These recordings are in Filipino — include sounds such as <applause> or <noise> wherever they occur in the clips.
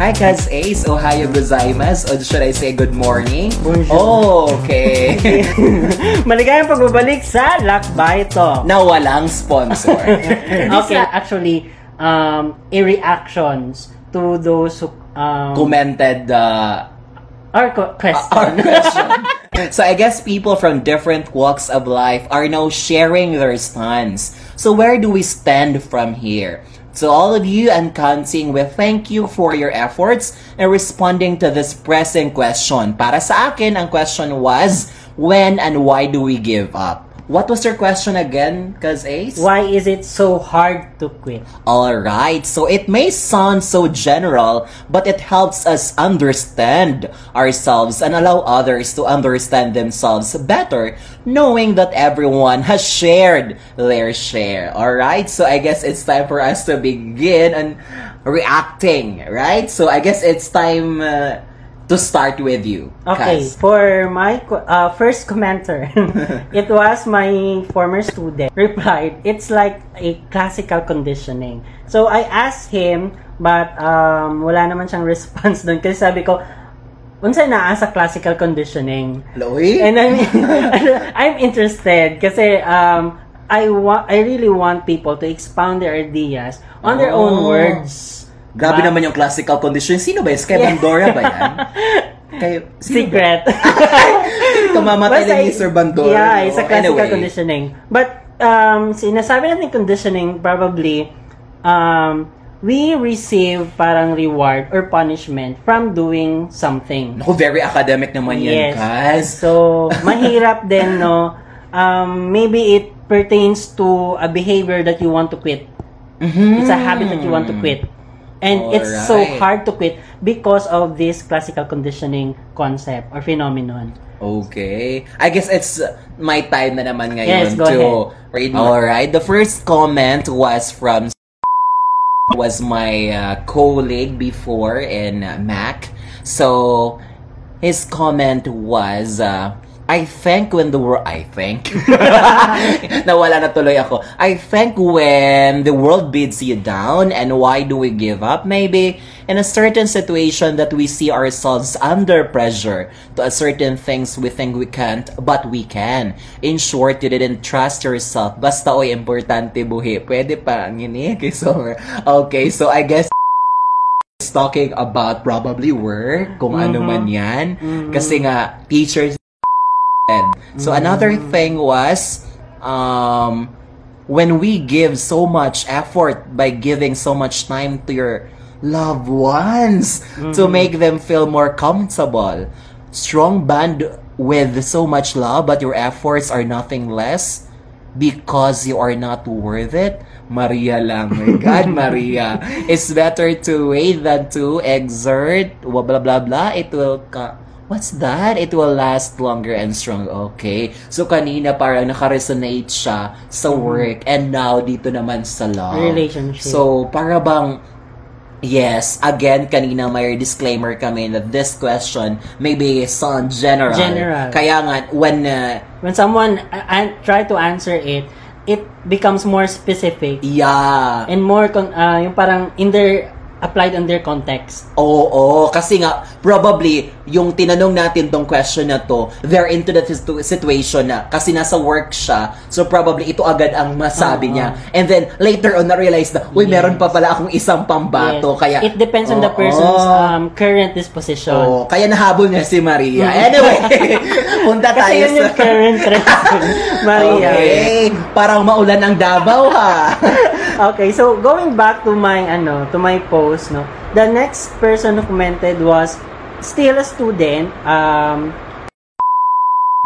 Hi, Kaz Ace. Ohayo gozaimasu. Or should I say good morning? Bonjour. Oh, okay. <laughs> Maligayang pagbabalik sa Lakbay to. na walang sponsor. <laughs> okay, actually, um, a-reactions to those who, um, Commented uh, our co- question. our question. <laughs> so I guess people from different walks of life are now sharing their stance. So where do we stand from here? To all of you and counting, we thank you for your efforts in responding to this pressing question. Para sa akin, ang question was, when and why do we give up? What was your question again, Cuz Ace? Why is it so hard to quit? Alright, so it may sound so general, but it helps us understand ourselves and allow others to understand themselves better, knowing that everyone has shared their share. Alright, so I guess it's time for us to begin and reacting, right? So I guess it's time uh, to start with you. Okay, Kaz. for my uh, first commenter, <laughs> it was my former student replied, it's like a classical conditioning. So I asked him, but um, wala naman siyang <laughs> response doon. Kasi sabi ko, unsay naa sa classical conditioning? Chloe? And I'm, <laughs> I'm interested kasi um, I want I really want people to expound their ideas on their own Oh. words. Grabe Ba- naman yung classical condition. Sino ba yun? Kay Bandora ba yan? <laughs> Kayo? Secret. <laughs> Kamamatay ni Sir Bandora. Yeah, no? it's a classical Anyway. conditioning. But, um, sinasabi natin conditioning, probably, um, we receive parang reward or punishment from doing something. Naku, very academic naman yan, Yes. Kaz. So, mahirap <laughs> din, no? Um, maybe it pertains to a behavior that you want to quit. Mhm. It's a habit that you want to quit. And it's so hard to quit because of this classical conditioning concept or phenomenon. Okay. I guess it's uh, my time na naman ngayon Yes, go to read. more. Alright. The first comment was from <laughs> was my uh, colleague before in uh, Mac. So his comment was uh, I think when the world I think <laughs> nawala na tuloy ako. I think when the world beats you down and why do we give up? Maybe in a certain situation that we see ourselves under pressure to a certain things we think we can't but we can. In short, you didn't trust yourself. Basta oy importante buhi. Pwede pa kay Summer. <laughs> Okay, so I guess talking about probably work, kung ano man yan. Kasi nga, teachers So another thing was, um, when we give so much effort by giving so much time to your loved ones to make them feel more comfortable, strong bond with so much love, but your efforts are nothing less because you are not worth it. Maria lang. My <laughs> God, Maria. It's better to wait than to exert. Blah, blah, blah, blah. It will... Ka- What's that? It will last longer and strong. Okay. So, kanina parang nakaresonate siya sa work and now dito naman sa love. Relationship. So, para bang Yes, again, kanina may disclaimer kami that this question may be sound general. General. Kaya nga, when uh, When someone uh, an- try to answer it, it becomes more specific Yeah. and more con- uh, yung parang in their applied on their context. Oo, kasi nga, probably, yung tinanong natin tong question na to, they're into that situ- situation na, kasi nasa work siya, so probably ito agad ang masabi Oo. niya. And then, later on, na-realize na, uy, Yes. meron pa pala akong isang pambato, Yes. kaya... it depends on the person's um, current disposition. Oo, kaya nahabol niya si Maria. Anyway, <laughs> punta Kasi tayo yun yung sa... current <laughs> reaction, Maria. Okay, parang maulan ang Davao ha. <laughs> Okay, so going back to my ano, to my post, no. The next person who commented was still a student. Um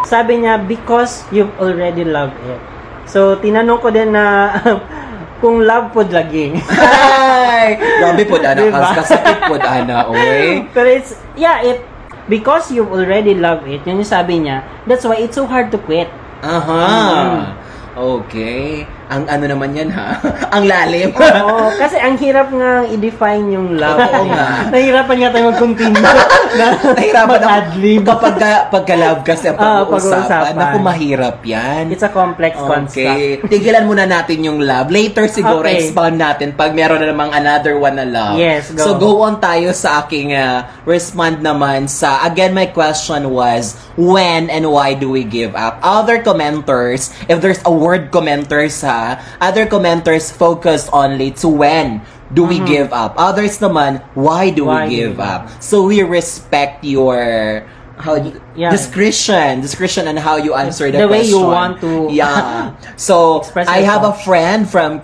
sabi niya because you already love it. So tinanong ko din na <laughs> kung love pod lagi. Ay, grabe po ana, Diba? kas kasakit po ana, oy. Pero it's yeah, it because you already love it. Yun yung sabi niya. That's why it's so hard to quit. Aha. Mm. Okay. Ang ano naman yan ha? <laughs> ang lalim. Oo, kasi ang hirap nga i-define yung love. Oo nga. <laughs> Nahirapan nga tayo mag-continue. <laughs> na, Nahirapan ako mag-adlib. kapag ka- pagka-love kasi ang Ah, pag-uusapan. pag-uusapan. Naku, mahirap yan. It's a complex construct. Okay. Tigilan muna natin yung love. Later siguro Okay. expound natin pag meron na namang another one na love. Yes, go. So go on tayo sa aking uh, respond naman sa again my question was when and why do we give up? Other commenters, if there's a word commenters ha, other commenters focus only to when do we give up. Others naman, why do Mm-hmm. Why we give up? So we respect your how Yeah. discretion, discretion and how you answer the, The way you want to- <laughs> Yeah. <laughs> So, I have a friend from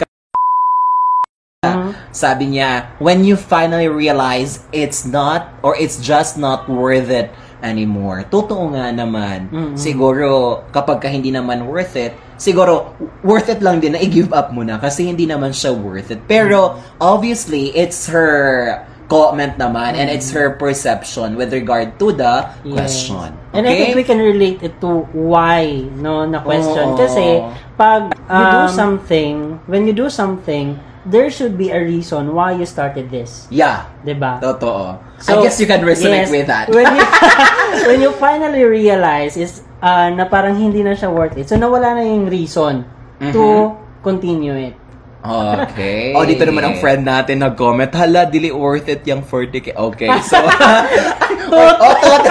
Mhm. sabi niya, when you finally realize it's not or it's just not worth it anymore. Totoo nga naman. Mhm. Siguro, kapag ka hindi naman worth it, siguro, worth it lang din na i-give up mo na kasi hindi naman siya worth it. Pero, obviously, it's her comment naman and it's her perception with regard to the Yes. question. And I think we can relate it to why, no, na question. Oo. Kasi, pag you do Um, something, when you do something, there should be a reason why you started this. Yeah. 'Di ba? Totoo. I guess you can resonate yes, with that. when you, <laughs> <laughs> when you finally realize is uh, na parang hindi na siya worth it. So nawala na yung reason to Mm-hmm. continue it. Okay. <laughs> oh, dito naman ang friend natin nag-comment, hala, dili worth it yung 40k. Okay, so... Tot- oh, tot.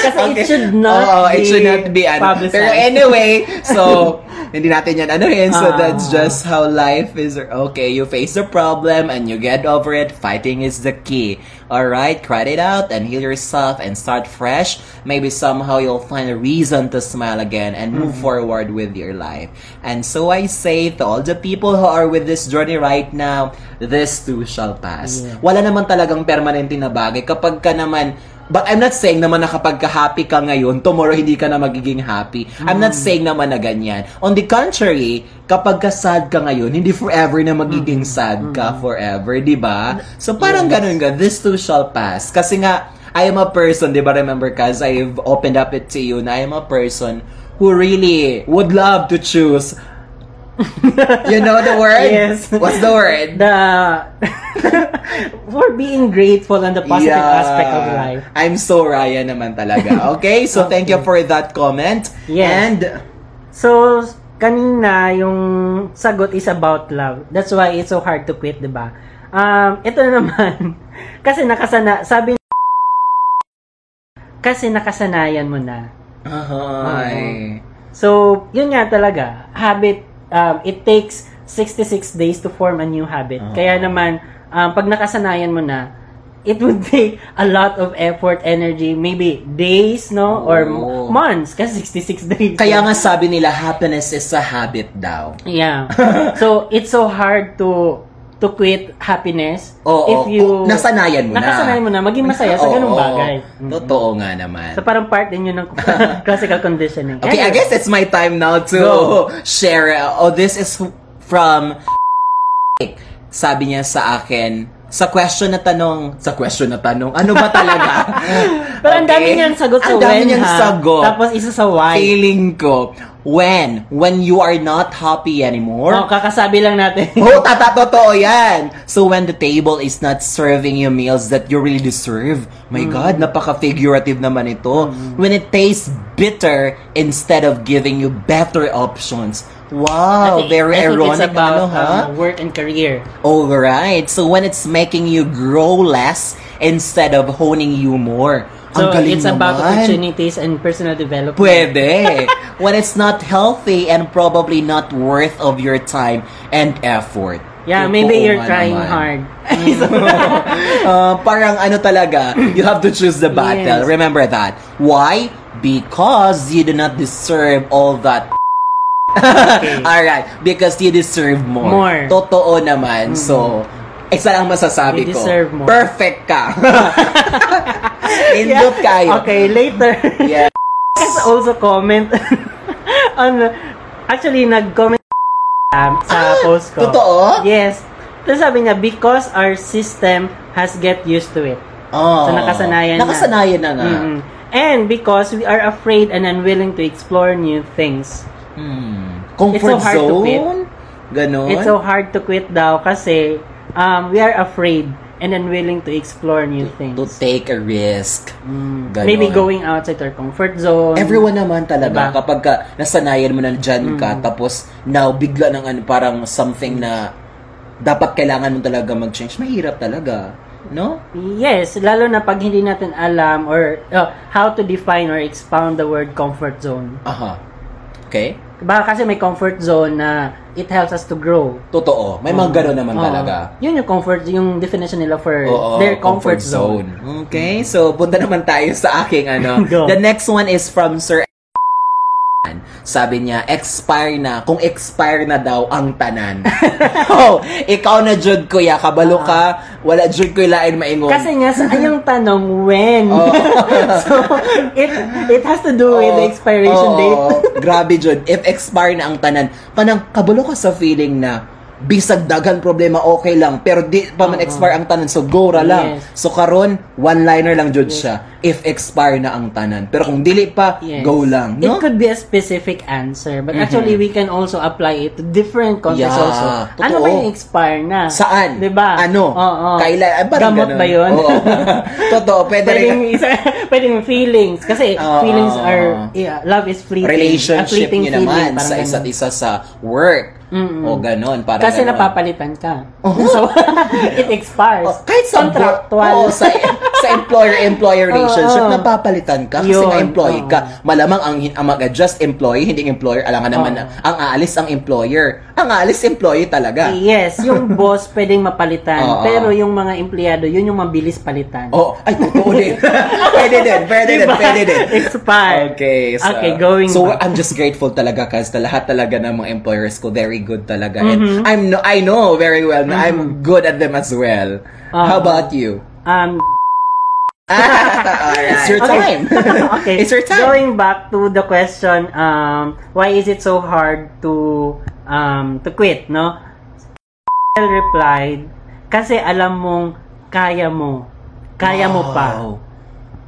Kasi it should not Oo, be it should not be ano. Pero anyway, so, hindi natin yan anuhin. So, Ah. that's just how life is. Okay, you face the problem and you get over it. Fighting is the key. Alright, cry it out and heal yourself and start fresh. Maybe somehow you'll find a reason to smile again and move Mm-hmm. forward with your life. And so I say to all the people who are with this journey right now, this too shall pass. Yeah. Wala naman talagang permanente na bagay. Kapag ka naman, but I'm not saying naman na kapag ka happy ka ngayon, tomorrow hindi ka na magiging happy. I'm not saying naman na ganyan. On the contrary, kapag ka sad ka ngayon, hindi forever na magiging sad ka forever, di ba? So parang ganun nga, this too shall pass. Kasi nga, I am a person, di ba remember Kaz, I've opened up it to you na I am a person who really would love to choose you know the word? Yes. What's the word? The <laughs> for being grateful on the positive Yeah. aspect of life. I'm so Raya naman talaga. <laughs> Okay? So, thank you for that comment. Yes. And, So, kanina, yung sagot is about love. That's why it's so hard to quit, di ba? Um, ito na naman. <laughs> kasi nakasana, sabi kasi nakasanayan mo na. ay, So, yun nga talaga. Habit, um, it takes 66 days to form a new habit. Ah. Kaya naman, um, pag nakasanayan mo na, it would <laughs> take a lot of effort, energy, maybe days, no? Or Oo. months, kasi 66 days. kaya <laughs> nga sabi nila, happiness is a habit daw. Yeah. <laughs> so, it's so hard to to quit happiness Oo, if you... kung nasanayan mo na. Nakasanayan mo na, maging masaya sa ganung Oo, bagay. Mm. Totoo nga naman. So, parang part din yun ng <laughs> classical conditioning. Okay, I Anyway. guess it's my time now to Go. share. Oh, this is from sabi niya sa akin, sa question na tanong, sa question na tanong, ano ba talaga? <laughs> Pero ang dami Okay? niyang sagot sa Ang dami when, niyang ha? sagot. Tapos isa sa why. Feeling ko, when? When you are not happy anymore? Oh, kakasabi lang natin. <laughs> Oh, tata, totoo yan. So when the table is not serving you meals that you really deserve, my Mm. God, napaka-figurative naman ito. When it tastes bitter instead of giving you better options. I Wow, think- very I think ironic it's about, ano, ha? um, work and career. Alright, so when it's making you grow less instead of honing you more. So, Ang galing it's about naman. opportunities and personal development. Pwede. <laughs> when it's not healthy and probably not worth of your time and effort. Yeah, Totoo maybe you're trying naman. hard. <laughs> Uh, parang ano talaga, you have to choose the battle. Yes. Remember that. Why? Because you do not deserve all that <laughs> Alright, because you deserve more. More. Mm-hmm. Totoo naman. So, isa lang masasabi You ko. deserve more. Perfect ka. <laughs> Indot kayo. Okay, later. Yeah. Has also comment <laughs> on actually nag-comment um, sa post ko. Ah, Totoo? Yes. Tapos sabi niya because our system has get used to it. Oh. So, nakasanayan na. Nakasanayan na nga. Mm-mm. And because we are afraid and unwilling to explore new things. Hmm. Comfort It's so hard to quit. zone? Ganon? It's so hard to quit daw kasi um, we are afraid and unwilling to explore new things. to take a risk. Mm, Ganon. maybe going outside our comfort zone. Everyone naman talaga, Diba? kapag ka, nasanayan mo na dyan ka, tapos now bigla ng ano, parang something na dapat kailangan mo talaga mag-change, mahirap talaga. No? Yes, lalo na pag hindi natin alam or uh, how to define or expound the word comfort zone. Aha. Okay? Baka kasi may comfort zone na it helps us to grow. Totoo. May mga gano'n naman Oo. talaga. Yun yung comfort, yung definition nila for Oo, their comfort, zone. Okay, so punta naman tayo sa aking ano. <laughs> Go. The next one is from Sir sabi niya, expire na. Kung expire na daw ang tanan. <laughs> oh, ikaw na jud kuya, kabalo ka, wala jud ko lain maingon. Kasi nga, sa yung tanong, when? Oh. <laughs> so, it it has to do with the Oo, expiration oo, date. grabe jud. If expire na ang tanan, kanang kabalo ka sa feeling na bisag dagan problema okay lang pero di pa man Oo. expire ang tanan so go ra lang Yes. so karon one liner lang jud siya if expire na ang tanan pero kung dili pa Yes. go lang It no could be a specific answer, but Mhm. actually we can also apply it to different contexts Yeah, also. totoo. Ano ba yung expire na? saan 'Di ba? ano Oo. kailan ah, Gamot ganun. ba 'yun? Oo. <laughs> totoo pwede pwedeng rin isa, pwedeng feelings kasi Oo. feelings are yeah, love is fleeting. Relationship fleeting niyo naman sa isa't isa sa work Mm-mm. o ganon parang Kasi ganon. napapalitan ka. Oo. <laughs> So, <laughs> it expires. Oh, kahit sa contractual. Oo, sa sa employer-employer <laughs> relationship, Oo. napapalitan ka kasi Yun, nga employee oo. ka. Malamang ang, ang mag-adjust employee, hindi employer. Alam nga naman Oo. na, ang aalis ang employer. Ang aalis employee talaga. Yes, yung <laughs> boss pwedeng mapalitan, Oo. pero yung mga empleyado, yun yung mabilis palitan. Oh, ay, totoo din. <laughs> pwede din, pwede din, Diba? pwede din. Expired. Okay, so, Okay, going So, back. I'm just grateful talaga kasi lahat talaga ng mga employers ko, very good talaga. Mm-hmm. And I'm no, I know very well na I'm good at them as well. How Oo. about you? Um, Alright. It's your Okay. time. <laughs> okay. It's your time. Going back to the question, um, why is it so hard to um, to quit, no? replied, kasi alam mong kaya mo. Kaya mo pa. Wow.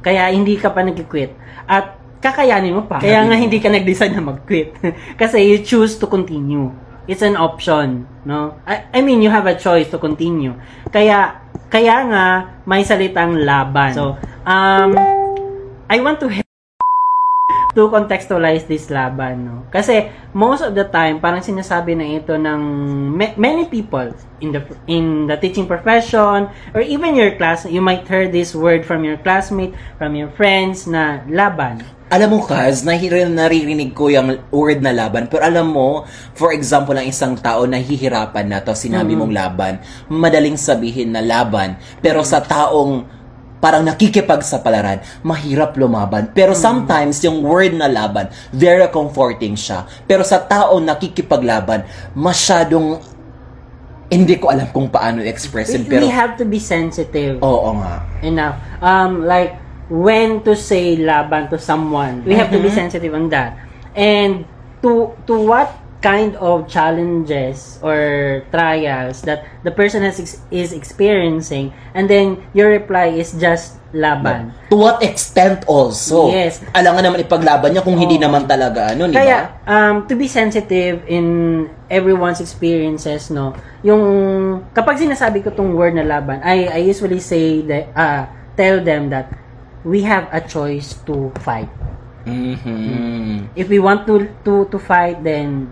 Kaya hindi ka pa nag-quit. At kakayanin mo pa. Kaya nga hindi ka nag-decide na mag-quit. <laughs> kasi you choose to continue. It's an option, no? I, I mean, you have a choice to continue. Kaya, kaya nga, may salitang laban. So, um, I want to to contextualize this laban, no? Kasi most of the time, parang sinasabi na ito ng ma- many people in the in the teaching profession or even your class, you might hear this word from your classmate, from your friends na laban. Alam mo, Kaz, nahiril naririnig ko yung word na laban. Pero alam mo, for example, ang isang tao nahihirapan na to, sinabi mong laban, madaling sabihin na laban. Pero sa taong parang nakikipagsapalaran, mahirap lumaban. Pero sometimes, yung word na laban, very comforting siya. Pero sa taong nakikipaglaban, masyadong hindi ko alam kung paano i-expressin. We, Pero, we have to be sensitive oo nga. enough. Um, like, when to say laban to someone. We have to be Mm-hmm. sensitive on that. And to to what kind of challenges or trials that the person has ex- is experiencing and then your reply is just laban. To what extent also? Yes. Alam nga naman ipaglaban niya kung hindi Oo. naman talaga ano, di ba? Kaya um to be sensitive in everyone's experiences no. Yung kapag sinasabi ko tong word na laban, I I usually say that uh tell them that we have a choice to fight. Mhm. If we want to to to fight then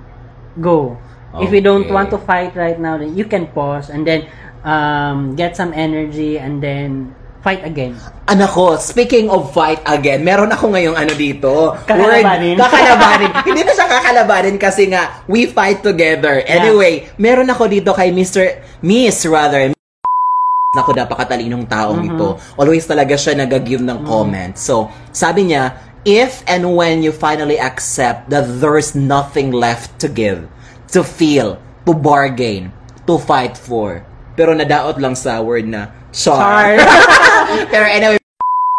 go. If we don't Okay. want to fight right now then you can pause and then um get some energy and then fight again. Anak ko, speaking of fight again, meron ako ngayong ano dito. Kakalabanin. Word, kakalabanin. <laughs> Hindi na siya kakalabanin kasi nga, we fight together. Yeah. Anyway, meron ako dito kay Mr. Miss, rather. Naku, napakatalinong taong Mm-hmm. ito. Always talaga siya nag-give ng comment. So, sabi niya, if and when you finally accept that there's nothing left to give, to feel, to bargain, to fight for. Pero nadaot lang sa word na, char. Char. <laughs> Pero anyway,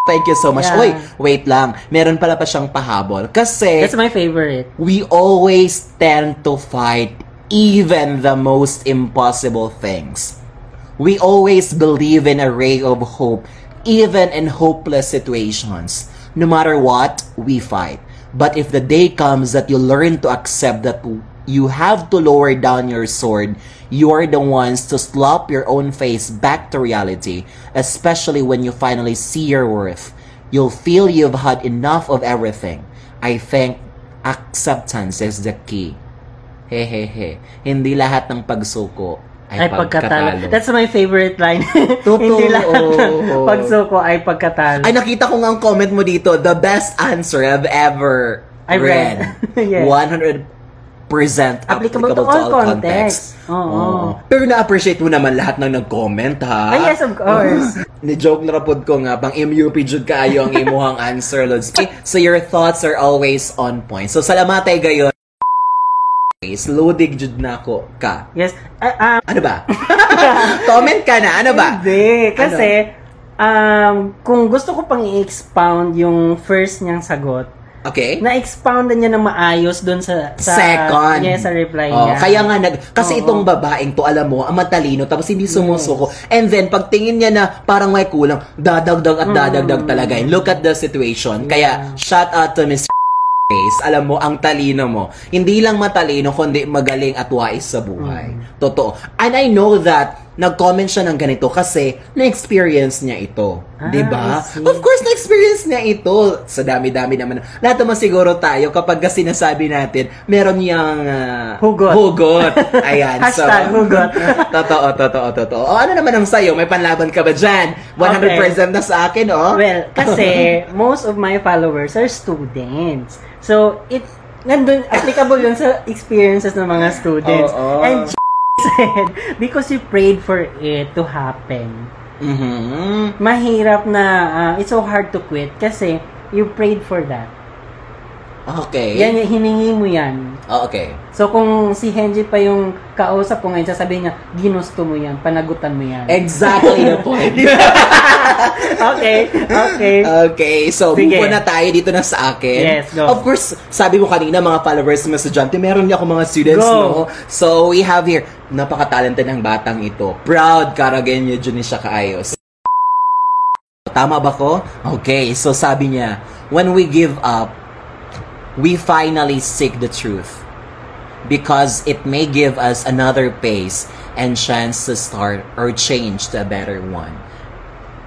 thank you so much. Yeah. Uy, wait lang. Meron pala pa siyang pahabol. Kasi, That's my favorite. we always tend to fight even the most impossible things. We always believe in a ray of hope, even in hopeless situations. No matter what, we fight. But if the day comes that you learn to accept that you have to lower down your sword, you're the ones to slap your own face back to reality, especially when you finally see your worth. You'll feel you've had enough of everything. I think acceptance is the key. Hehehe. Hindi lahat ng pagsuko ay, Ay, pagkatalo. pagkatalo. That's my favorite line. <laughs> Totoo. Hindi lahat ng pagsuko ay pagkatalo. Ay, nakita ko nga ang comment mo dito. The best answer I've ever I read. <laughs> Yes. 100% Applicable to all context. Oo. Pero na-appreciate mo naman lahat ng nag-comment, ha? Ah, yes, of course. <laughs> Ni-joke na rapod ko nga, pang MUP jud kaayo ang imuhang answer, Lods. So your thoughts are always on point. So salamatay gayon. Loading jud na ako ka. yes. Ah, ah, Ano ba? <laughs> <laughs> Comment ka na, ano ba? Hindi. Kasi, um, kung gusto ko pang i-expound yung first niyang sagot, Okay? na-expoundan niya na maayos doon sa, sa Second. Yes, sa reply Oh, niya. kaya nga nag kasi Oo. itong babaeng to alam mo, ang matalino tapos hindi sumusuko. And then pagtingin niya na parang may kulang, dadagdag at dadagdag talaga. And look at the situation. Kaya shout out to Mr. Face. Alam mo, ang talino mo. Hindi lang matalino, kundi magaling at wais sa buhay. Totoo. And I know that nag-comment siya ng ganito kasi na-experience niya ito. Ah, 'Di ba? Of course, na-experience niya ito. Sa dami-dami naman. Lahat naman siguro tayo kapag ka sinasabi natin, meron niyang ah, Hugot. Hugot. <laughs> Ayan. Hashtag hugot. <laughs> totoo, totoo, totoo. O, ano naman ang sayo? May panlaban ka ba dyan? 100% na sa akin, oh. Well, kasi <laughs> most of my followers are students. So, it nandun, applicable yun sa experiences ng mga students. Oo. And said, because you prayed for it to happen, Mhm. mahirap na, ah, it's so hard to quit kasi you prayed for that. Okay. Yan, hiningi mo yan. Oh, okay. So, kung si Henji pa yung kausap ko ngayon, sasabihin niya, ginusto mo yan, panagutan mo yan. Exactly the <laughs> point. <laughs> okay, okay. Okay, so Sige. move on na tayo dito na sa akin. Yes, go. Of course, sabi mo kanina mga followers ng estudyante, meron niya ako mga students, Go. no? So we have here, napaka-talented ng batang ito. Proud Karagenyo Juni siya kaayos. Tama ba ko? Okay, so sabi niya, when we give up, we finally seek the truth. Because it may give us another pace and chance to start or change to a better one.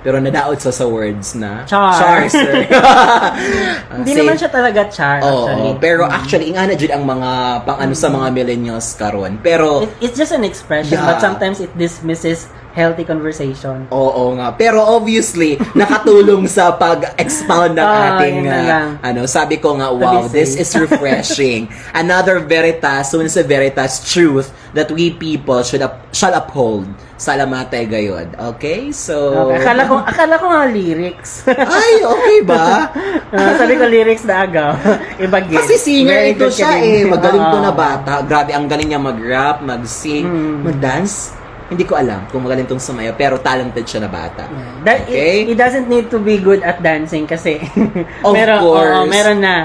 Pero nadaot sa sa words na Char. Char, sir. <laughs> <laughs> Hindi naman siya talaga char, Oo, actually. pero actually, nga na dyan ang mga pang ano sa mga millennials karon. Pero, It, it's just an expression, Yeah. but sometimes it dismisses healthy conversation. oo nga. Pero obviously, nakatulong sa pag-expound ng <laughs> Ah, ating, lang. ano, sabi ko nga, wow, this is refreshing. <laughs> Another veritas, soon sa veritas truth that we people should up, shall uphold. Salamatay gayod. Okay? So, Okay. Akala ko, akala ko nga lyrics. <laughs> ay, okay ba? Ah, sabi ko lyrics na agaw. Iba gid. Kasi singer Very ito siya eh. Magaling to na bata. Grabe, ang galing niya mag-rap, mag-sing, Mm. mag-dance. Hindi ko alam kung magaling tong sumayaw, pero talented siya na bata. That, Okay? it, it doesn't need to be good at dancing kasi Of <laughs> meron, course. oo, meron na.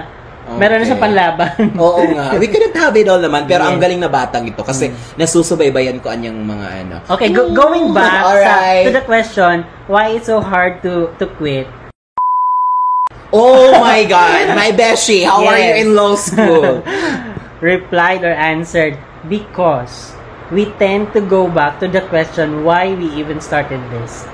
Meron na Okay. siya panlaban. <laughs> Oo nga. We couldn't have it all naman, pero Yes. ang galing na batang ito kasi nasusubaybayan ko anyang mga ano. Okay, go- going back sa, Alright. to the question, why it's so hard to to quit? Oh <laughs> my God! My Beshi, how are you Yes. in law school? Replied or answered, because we tend to go back to the question why we even started this.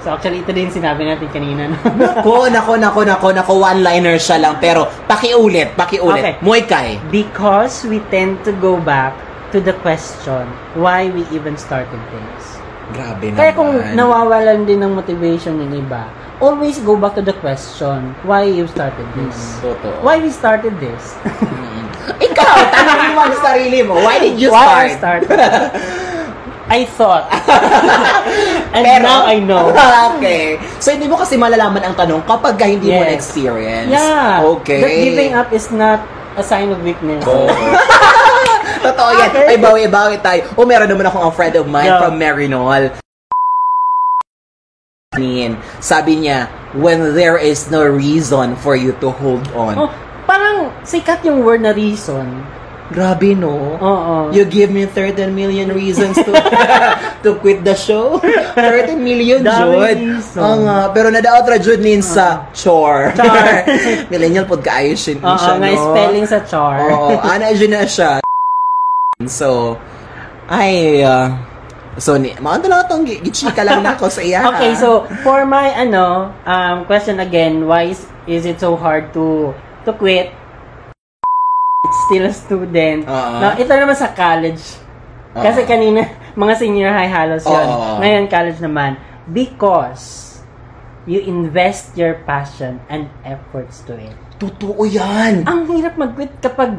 So actually, ito din sinabi natin kanina. No? <laughs> Nako, nako, nako, nako, nako, one-liner siya lang, pero pakiulit, pakiulit. Okay. Muay Kai. because we tend to go back to the question why we even started this. Grabe naman. Kaya kung nawawalan din ng motivation ng iba, always go back to the question why you started this. Totoo. Why we started this? <laughs> Ikaw, tanongin mo ang sarili mo. Why did you Why I start? started? <laughs> I thought. <laughs> And Pero- now I know. okay. So, hindi mo kasi malalaman ang tanong kapag ka hindi mo Yes. na-experience. Yeah. Okay. That giving up is not a sign of weakness. Oo. Totoo yan. Ay, bawi-bawi tayo. O, meron naman akong a friend of mine Yeah. from Marinol. Sabi niya, when there is no reason for you to hold on. Oh, parang sikat yung word na reason. Grabe, no? Oo. You give me 13 million reasons to <laughs> to quit the show. 13 million, Jud. Oo nga. Pero nadaot ra, Jud, nin sa chore. Char. <laughs> Millennial pod kaayos yun Oo, siya, nga no? spelling sa char. Oo, <laughs> ana na siya. So, ay, uh, so, ni, mga lang itong gichika lang na ako sa iya. <laughs> Okay, so for my ano um question again, why is, is it so hard to to quit? Still a student. Oo. No, ito naman sa college. Oo. Kasi kanina <laughs> mga senior high halos 'yon. Oo. Ngayon college naman because you invest your passion and efforts to it. Totoo yan. Ang hirap mag-quit kapag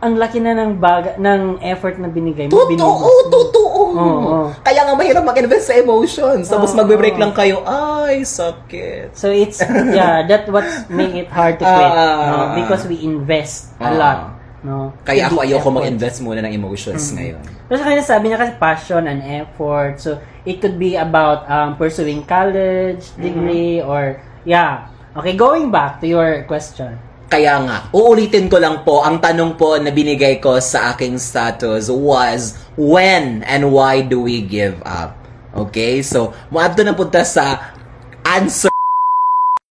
ang laki na ng baga, ng effort na binigay mo. Totoo, totoo. Oo. Kaya nga mahirap mag-invest sa emotions. Tapos Oo. magbe-break lang kayo, ay, sakit. So it's <laughs> yeah, that what make it hard to quit. Ah. no? Because we invest a Ah. lot. No? Kaya ako ayoko effort. mag-invest muna ng emotions Mm. ngayon. Pero kaya sabi niya kasi passion and effort. So it could be about um, pursuing college Mm-hmm. degree or yeah. Okay, going back to your question. Kaya nga, uulitin ko lang po, ang tanong po na binigay ko sa aking status was, when and why do we give up? Okay? So, muabto na punta sa answer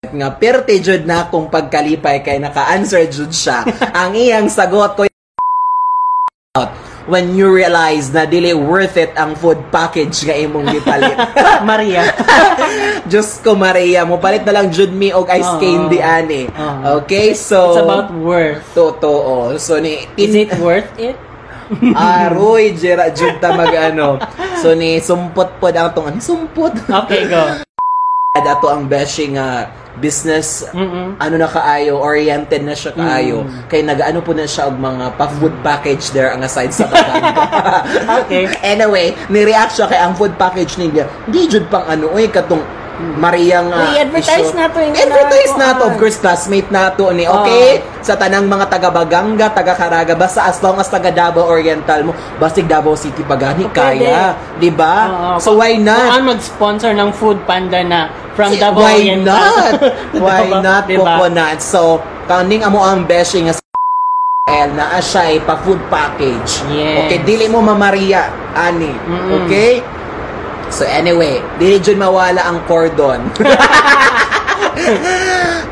nga perte jud na kung pagkalipay kay naka-answer jud siya. <laughs> ang iyang sagot ko when you realize na dili worth it ang food package nga imong gipalit. <laughs> Maria. <laughs> Diyos ko Maria, mo palit na lang jud mi og ice Oo. candy ani. Oo. Okay, so It's about worth. Totoo. So, ni... Is it worth it? <laughs> Aroy, Jera, jud ta mag ano. So, ni sumpot po ang tong, sumpot. Okay, go. Dato ang bashing nga business Mm-mm. ano na kaayo oriented na siya kaayo Mm. kay nagaano po na siya og mga pa food package there ang aside sa <laughs> Okay. anyway ni-react siya kay ang food package niya di jud pang ano oy katong Maria nga I-advertise issue. na to, kailangan na to. Of ah. course, classmate na to ni. Okay? Sa tanang mga taga Baganga, taga Caraga, basta as long as taga Davao Oriental mo, basig Davao City pagani, Pwede. kaya. Di ba? Oo. So, why Kung not? ang mag-sponsor ng Food Panda na from Davao why Oriental. not? <laughs> Why Diba? not Diba? coconut? So, kaning amo ang bashing sa L na asya pa food package. Yes. Okay, dili mo mamaria ani. Mm-mm. Okay? So anyway, dili jud mawala ang cordon. <laughs>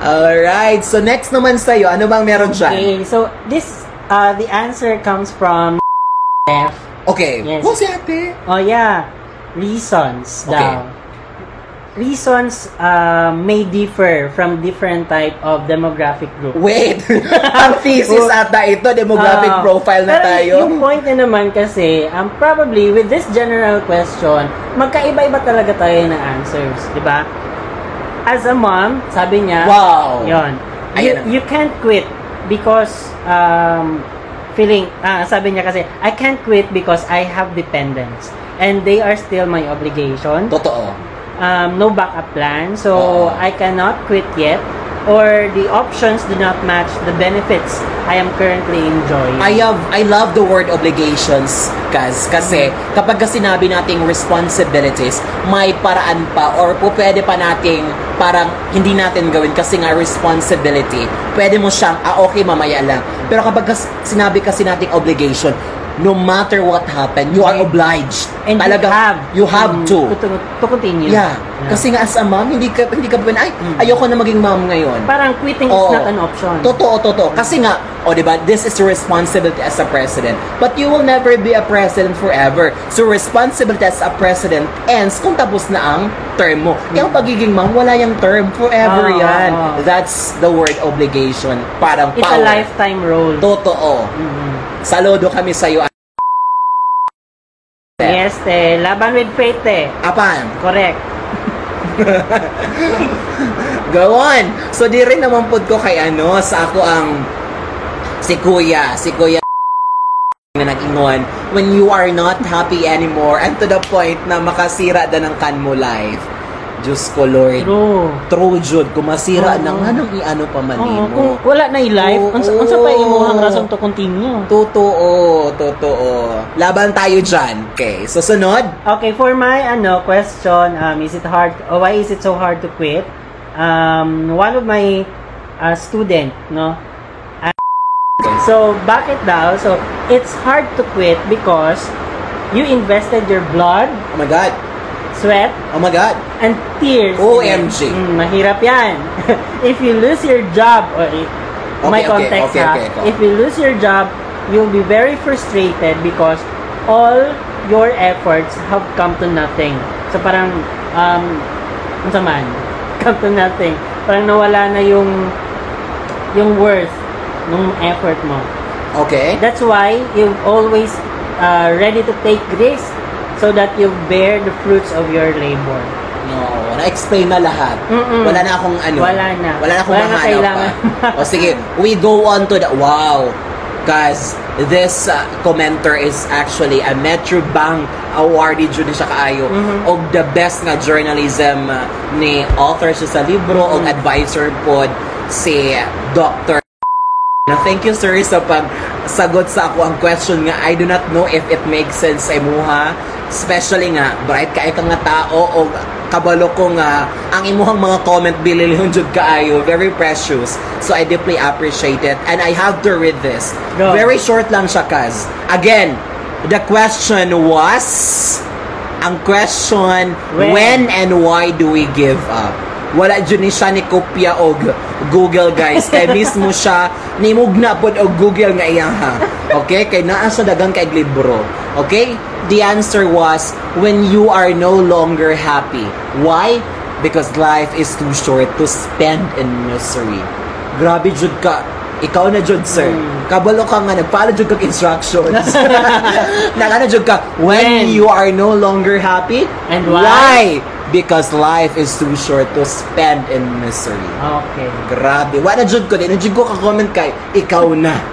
Alright, so next naman sa'yo, ano bang meron dyan? Okay, so this, uh, the answer comes from F. Okay, Yes. oh si ate. Oh yeah, reasons Okay. daw. Reasons uh, may differ from different type of demographic group. Wait, <laughs> ang thesis ata ito, demographic Ah, profile na pero tayo. Yung point na naman kasi, um, probably with this general question, magkaiba-iba talaga tayo ng answers, di ba? As a mom, sabi niya, Wow. yon you, you can't quit because um, feeling, ah, sabi niya kasi, I can't quit because I have dependents and they are still my obligation. Totoo. Um, no backup plan, so Oo. I cannot quit yet. Or the options do not match the benefits I am currently enjoying. I love I love the word obligations Kaz. Kasi kapag ka sinabi nating responsibilities may paraan pa or po pwede pa nating parang hindi natin gawin kasi nga responsibility. Pwede mo siyang ah okay mamaya lang. Pero kapag sinabi kasi nating obligation no matter what happen you are obliged And Talagang you have, you have um, to to, to continue. yeah kasi nga as a mom hindi ka hindi ka pwede ay ayoko na maging mom ngayon Parang quitting is Oo. not an option. Totoo, totoo. Kasi nga, o di ba, this is your responsibility as a president. But you will never be a president forever. So, responsibility as a president ends kung tapos na ang term mo. Yung pagiging mom, wala yung term. Forever Oo, yan. oo. That's the word obligation. Parang It's power. a lifetime role. Totoo. Mhm. Saludo kami sa'yo. Yes, te. Laban with faith, te. Apan, Correct. <laughs> go on. So, di rin naman pod ko kay ano, sa ako ang si Kuya. Si Kuya <laughs> na nag-ingon when you are not happy anymore and to the point na makasira na ng kan mo life. Diyos ko, Lord. True. True, Jud. Kung masira Oo. na nga nang i-ano pa man nimo. kung wala na i-life, Oo. unsa unsa pa imuhang rason to continue? Totoo, totoo. Laban tayo dyan. Okay, so sunod. Okay, for my ano question, um, is it hard? Or why is it so hard to quit? Um, one of my uh, student, no. uh, so bakit daw? So it's hard to quit because you invested your blood, Oh my God. Sweat, Oh my God. and tears. OMG. Mm, mahirap yan. <laughs> if you lose your job, or i- Okay, my okay, context okay, okay, ito. if you lose your job you'll be very frustrated because all your efforts have come to nothing. So parang, um, ano man, <laughs> come to nothing. Parang nawala na yung, yung worth ng effort mo. Okay. That's why you're always uh, ready to take risks so that you bear the fruits of your labor. No, na-explain na lahat. Mm-mm. Wala na akong ano. Wala na. Wala na akong Wala na mahanap kailangan. pa. o sige, we go on to the... Wow! Guys, this uh, commenter is actually a Metro Bank awardee jud siya kaayo Mhm. og the best nga journalism uh, ni author siya sa libro og Mhm. advisor pod si Dr. Na thank you sir sa pag sagot sa ako ang question nga I do not know if it makes sense sa imuha especially nga bright kay ka nga tao o kabalo ko nga ang imuhang mga comment bililhon jud kaayo very precious. So I deeply appreciate it. And I have to read this. Go. very short lang siya Kaz. Again the question was ang question When? when and why do we give up? Wala dyan ni siya ni kopya og Google guys. Kay mismo siya nimugna pod og Google nga iyaha okay? Kay naa sa dagang kay libro. Okay the answer was when you are no longer happy why because life is too short to spend in misery grabe jud ka ikaw na jud sir Mm. kabalo ka nga nagpalo jud kag instructions <laughs> nagana jud ka when, When? you are no longer happy And why? why because life is too short to spend in misery Okay. Grabe. Wala jud ko din. Jud ko ka-comment kay ikaw na. <laughs>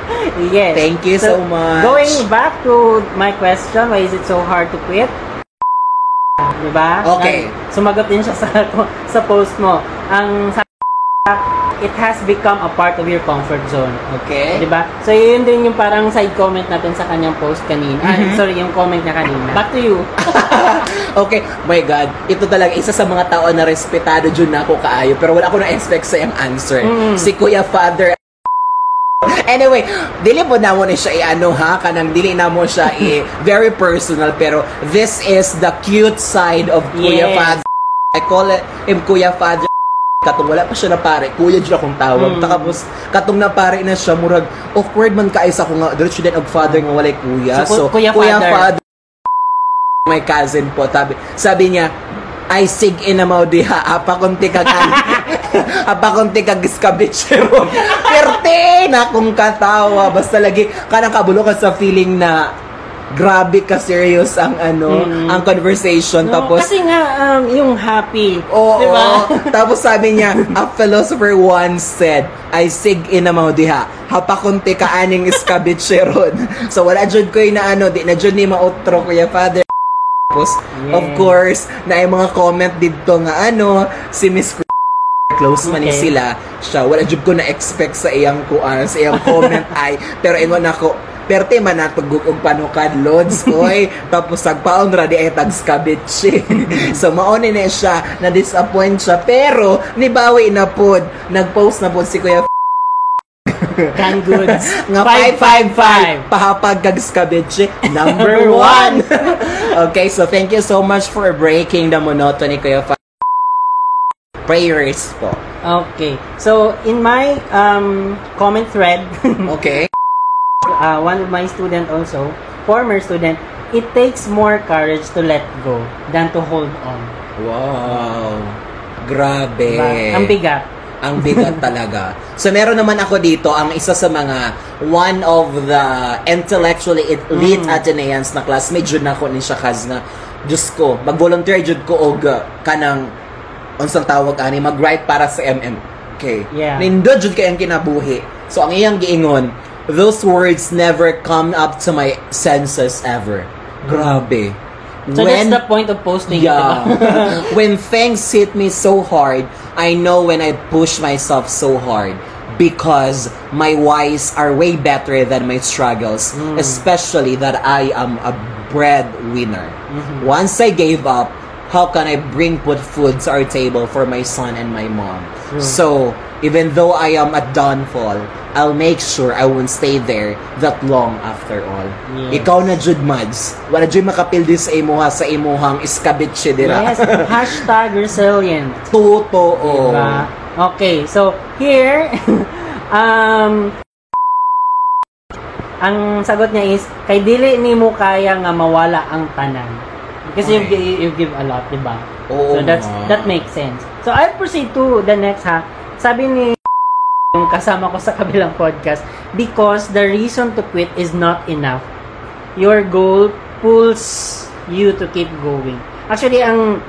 Yes. Thank you so much. Going back to my question, why is it so hard to quit? Diba? Okay. Sumagot din siya sa <laughs> sa post mo. Ang sa it has become a part of your comfort zone. Okay? Diba? So, yun din yung parang side comment natin sa kanyang post kanina. Ah, Mhm. sorry, yung comment niya kanina. Back to you. <laughs> okay. My God. Ito talaga isa sa mga tao na respetado jud na ako kaayo. Pero wala ako na-expect sa iyang answer. Mm. Si Kuya Father Anyway, dili po na mo ni siya i-ano ha, kanang dili na mo siya i <laughs> very personal pero this is the cute side of Kuya Yes. Father. I call it him Kuya Father katong wala pa siya na pare, kuya dyan akong tawag. Mm. Tapos, katong na pare na siya, murag, awkward man kaisa ko nga, diretso din og father nga walay kuya. So, So, Kuya Father. my cousin po, sabi, sabi niya, ay sig ina mo diha, apa konti kag <laughs> apa konti kag iskabichero. <laughs> Perte na kung katawa, basta lagi, kanang kabulo ka sa feeling na grabe ka serious ang ano, Mm. ang conversation. No, Tapos, kasi nga, um, yung happy. Oo. Diba? <laughs> Tapos sabi niya, <laughs> a philosopher once said, I sig in a diha, hapakunti ka aning iskabitseron. <laughs> so wala jud ko na ano, di na jud ni mautro kuya father. Tapos, of Yeah. course, na ay mga comment dito nga ano, si Miss close man Okay. sila siya wala jud ko na expect sa iyang kuan sa iyang comment ay pero ingon ako perte man nato og panukad lods <laughs> oy. Tapos sagpaon ra di ay tag skabitsi <laughs> so mao ni na siya na disappoint siya. Pero nibawi na pod. Nagpost na pod si Kuya Canned goods. <laughs> nga 555 pahapag kag skabitsi number Number one. okay so thank you so much for breaking the monotony Kuya Fa- prayers po. Okay. So, in my um, comment thread, okay uh, one of my student also, former student, it takes more courage to let go than to hold on. Wow. Grabe. Diba? Ang bigat. Ang bigat <laughs> talaga. So meron naman ako dito ang isa sa mga one of the intellectually elite Mm. Ateneans na classmate jud nako ni siya kaz na Diyos ko, mag-volunteer jud ko og uh, kanang unsang tawag ani mag-write para sa MM. Okay. Yeah. Nindot jud kay ang kinabuhi. So ang iyang giingon, those words never come up to my senses ever. Grabe. So, that's the point of posting. Yeah. <laughs> when things hit me so hard, I know when I push myself so hard because my whys are way better than my struggles, Mm. especially that I am a breadwinner. Mhm. Once I gave up, how can I bring put food to our table for my son and my mom? True. So, even though I am at downfall, I'll make sure I won't stay there that long after all. Yes. Ikaw na jud mads. Wala jud makapildi sa imuha sa imuhang iskabitse dira. yes. <laughs> Hashtag resilient. Totoo. Diba? Okay, so here, <laughs> um, ang sagot niya is, kay dili ni mo kaya nga mawala ang tanan. Kasi you, Okay. gi- you give a lot, di ba? Oo so that's that makes sense. So I'll proceed to the next ha. Sabi ni <laughs> yung kasama ko sa kabilang podcast, because the reason to quit is not enough. Your goal pulls you to keep going. Actually, ang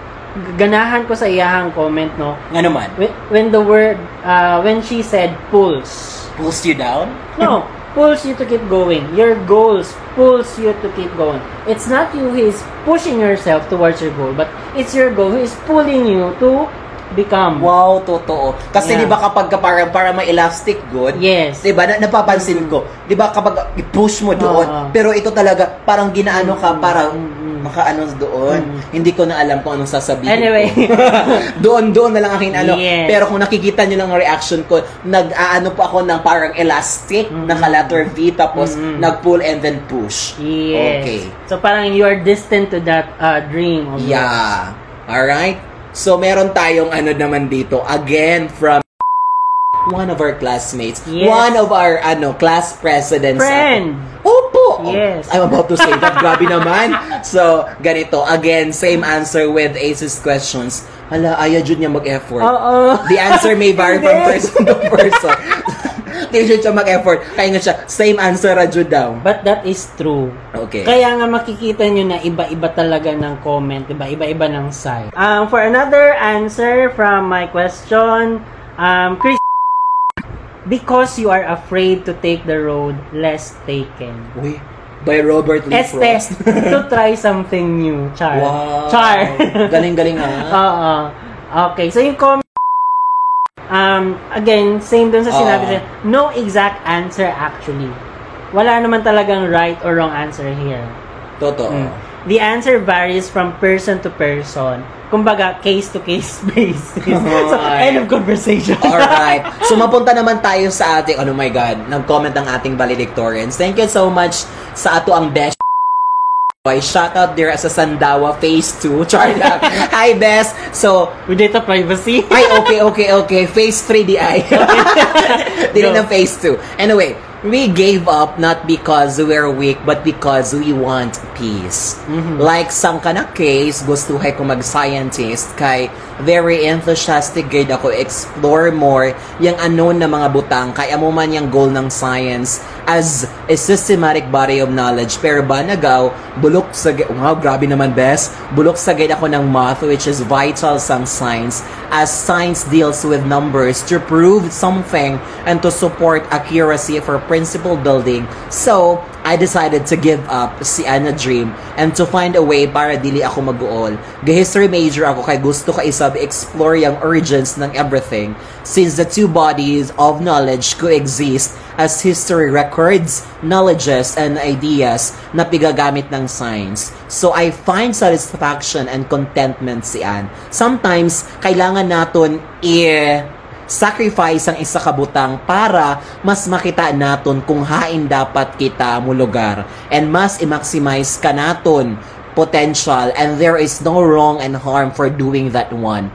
ganahan ko sa iyahang comment, no, Nga naman, when, when the word, uh, when she said pulls, pulls you down? no, <laughs> pulls you to keep going. Your goals pulls you to keep going. It's not you who is pushing yourself towards your goal, but it's your goal who is pulling you to become. Wow, totoo. Kasi Yeah. di ba kapag ka para, para may elastic good, Yes. di ba, na, napapansin ko, di ba kapag i-push mo doon, Oo. pero ito talaga, parang ginaano ka, parang Mm, mm. makaano doon. Mm. Hindi ko na alam kung anong sasabihin Anyway. <laughs> doon, doon na lang aking ano. Yes. Pero kung nakikita nyo lang ang reaction ko, nag-aano po ako ng parang elastic, Mm. naka letter V, tapos Mm. nag-pull and then push. Yes. Okay. So parang you are distant to that uh, dream of yours. Yeah. Alright? So, meron tayong ano naman dito, again, from one of our classmates. Yes. One of our, ano, class presidents. Friend. Opo! Yes. I'm about to say that. <laughs> Grabe naman. So, ganito. Again, same answer with Ace's questions. Hala, ayaw dyan niya mag-effort. Oo. The answer may vary <laughs> from person to person. Dyan siya mag-effort. Kaya nga siya, same answer ra dyan daw. But that is true. Okay. Kaya nga makikita nyo na iba-iba talaga ng comment, diba? Iba-iba ng side. Um, for another answer from my question, um, Chris, because you are afraid to take the road less taken. Uy, by Robert Lee Frost. <laughs> to try <laughs> something new. Char. Wow. Char. Galing-galing ah. <laughs> Oo. Okay, so yung comment, um, again, same dun sa sinabi Oo. siya, no exact answer actually. Wala naman talagang right or wrong answer here. Totoo. Mm. The answer varies from person to person. Kumbaga, case-to-case <laughs> basis. so, Ay. end of conversation. <laughs> Alright. So, mapunta naman tayo sa ating, oh my God, nag-comment ang ating valedictorians. Thank you so much sa ato ang best Boy, shout out there sa Sandawa Phase 2. <laughs> Char lang. Hi, Bes. So, With data privacy. <laughs> ay, okay, okay, okay. Phase 3 di ay. <laughs> Di rin Go. ang Phase 2. Anyway, we gave up not because we're weak, but because we want peace. Like sang kana case, gusto ko mag-scientist kay very enthusiastic gid ako explore more yung unknown na mga butang kay amo man yung goal ng science as a systematic body of knowledge. Pero ba bulok sa wow grabe naman best bulok sa gid ako ng math which is vital sa science as science deals with numbers to prove something and to support accuracy for principle building. So I decided to give up si Anna Dream and to find a way para dili ako mag-uol. Ga-history major ako kay gusto ka isab explore yung origins ng everything. Since the two bodies of knowledge coexist as history records, knowledges, and ideas na pigagamit ng science. So I find satisfaction and contentment si Anne. Sometimes, kailangan naton i- sacrifice ang isa kabutang para mas makita naton kung hain dapat kita mo lugar and mas i-maximize ka naton potential and there is no wrong and harm for doing that one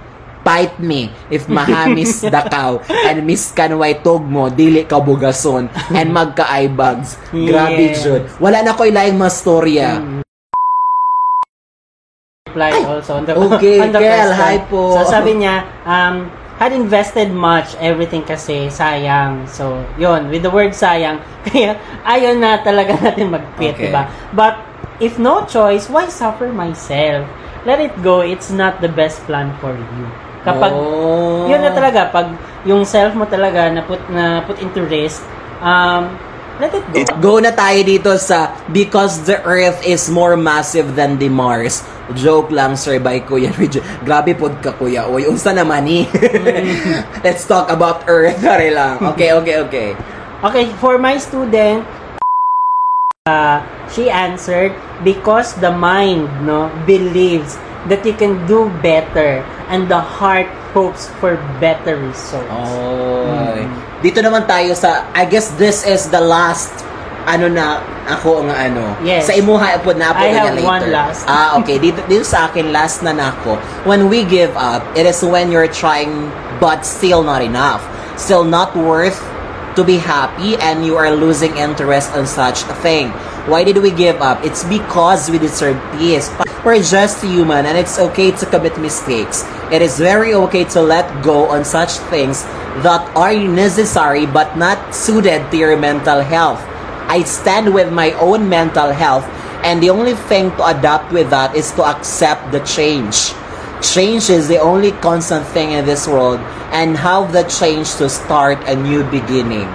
fight me if mahamis <laughs> dakaw and miskanway tugmo dili ka bugason and magka bags grabe Yes. jud wala na ko'y laing mga storya reply also on the, Okay, <laughs> on the Kel, hi po. So sabi niya, um, had invested much, everything kasi sayang. So, yun, with the word sayang, <laughs> kaya ayaw na talaga natin mag-quit, Okay. diba? But, if no choice, why suffer myself? Let it go, it's not the best plan for you. Kapag, Oh. yun na talaga, pag yung self mo talaga na put, na put into risk, um, let it go. Go na tayo dito sa Because the Earth is more massive than the Mars. Joke lang, sir, by Kuya Reggie. Grabe pod ka, Kuya. Uy, unsa naman ni? <laughs> Let's talk about Earth. Sorry lang. Okay, okay, okay. Okay, for my student, uh, she answered because the mind no believes that you can do better and the heart hopes for better results. Oh. Mm. Dito naman tayo sa, I guess this is the last ano na ako ang ano. Yes. Sa imuha po na po I have later. one last. Ah, <laughs> okay. Dito, dito sa akin, last na nako. When we give up, it is when you're trying but still not enough. Still not worth to be happy and you are losing interest on such a thing. Why did we give up? It's because we deserve peace. We're just human and it's okay to commit mistakes. It is very okay to let go on such things that are necessary but not suited to your mental health. I stand with my own mental health and the only thing to adapt with that is to accept the change. Change is the only constant thing in this world and have the change to start a new beginning.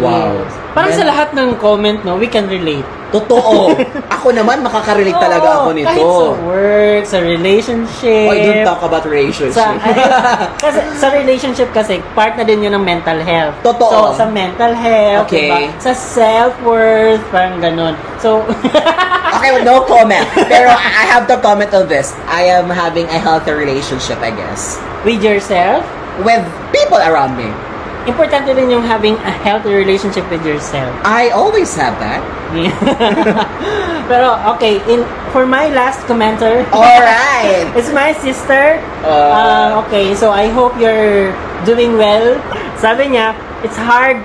Wow. Yes. Parang sa lahat ng comment, no, we can relate. Totoo. <laughs> ako naman makaka-relate talaga Oo, ako nito. Kahit sa work, sa relationship. Oh, I don't talk about relationship. Sa, <laughs> kasi, sa relationship kasi, part na din yun ng mental health. Totoo. So, sa mental health, Okay. diba? sa self-worth, parang ganun. So, <laughs> okay, no comment. Pero I have to comment on this. I am having a healthy relationship, I guess. with yourself, With people around me. Importante din yung having a healthy relationship with yourself. I always have that. <laughs> Pero, okay, in for my last commenter, Alright. <laughs> it's my sister. Uh, Uh, okay, so I hope you're doing well. Sabi niya, it's hard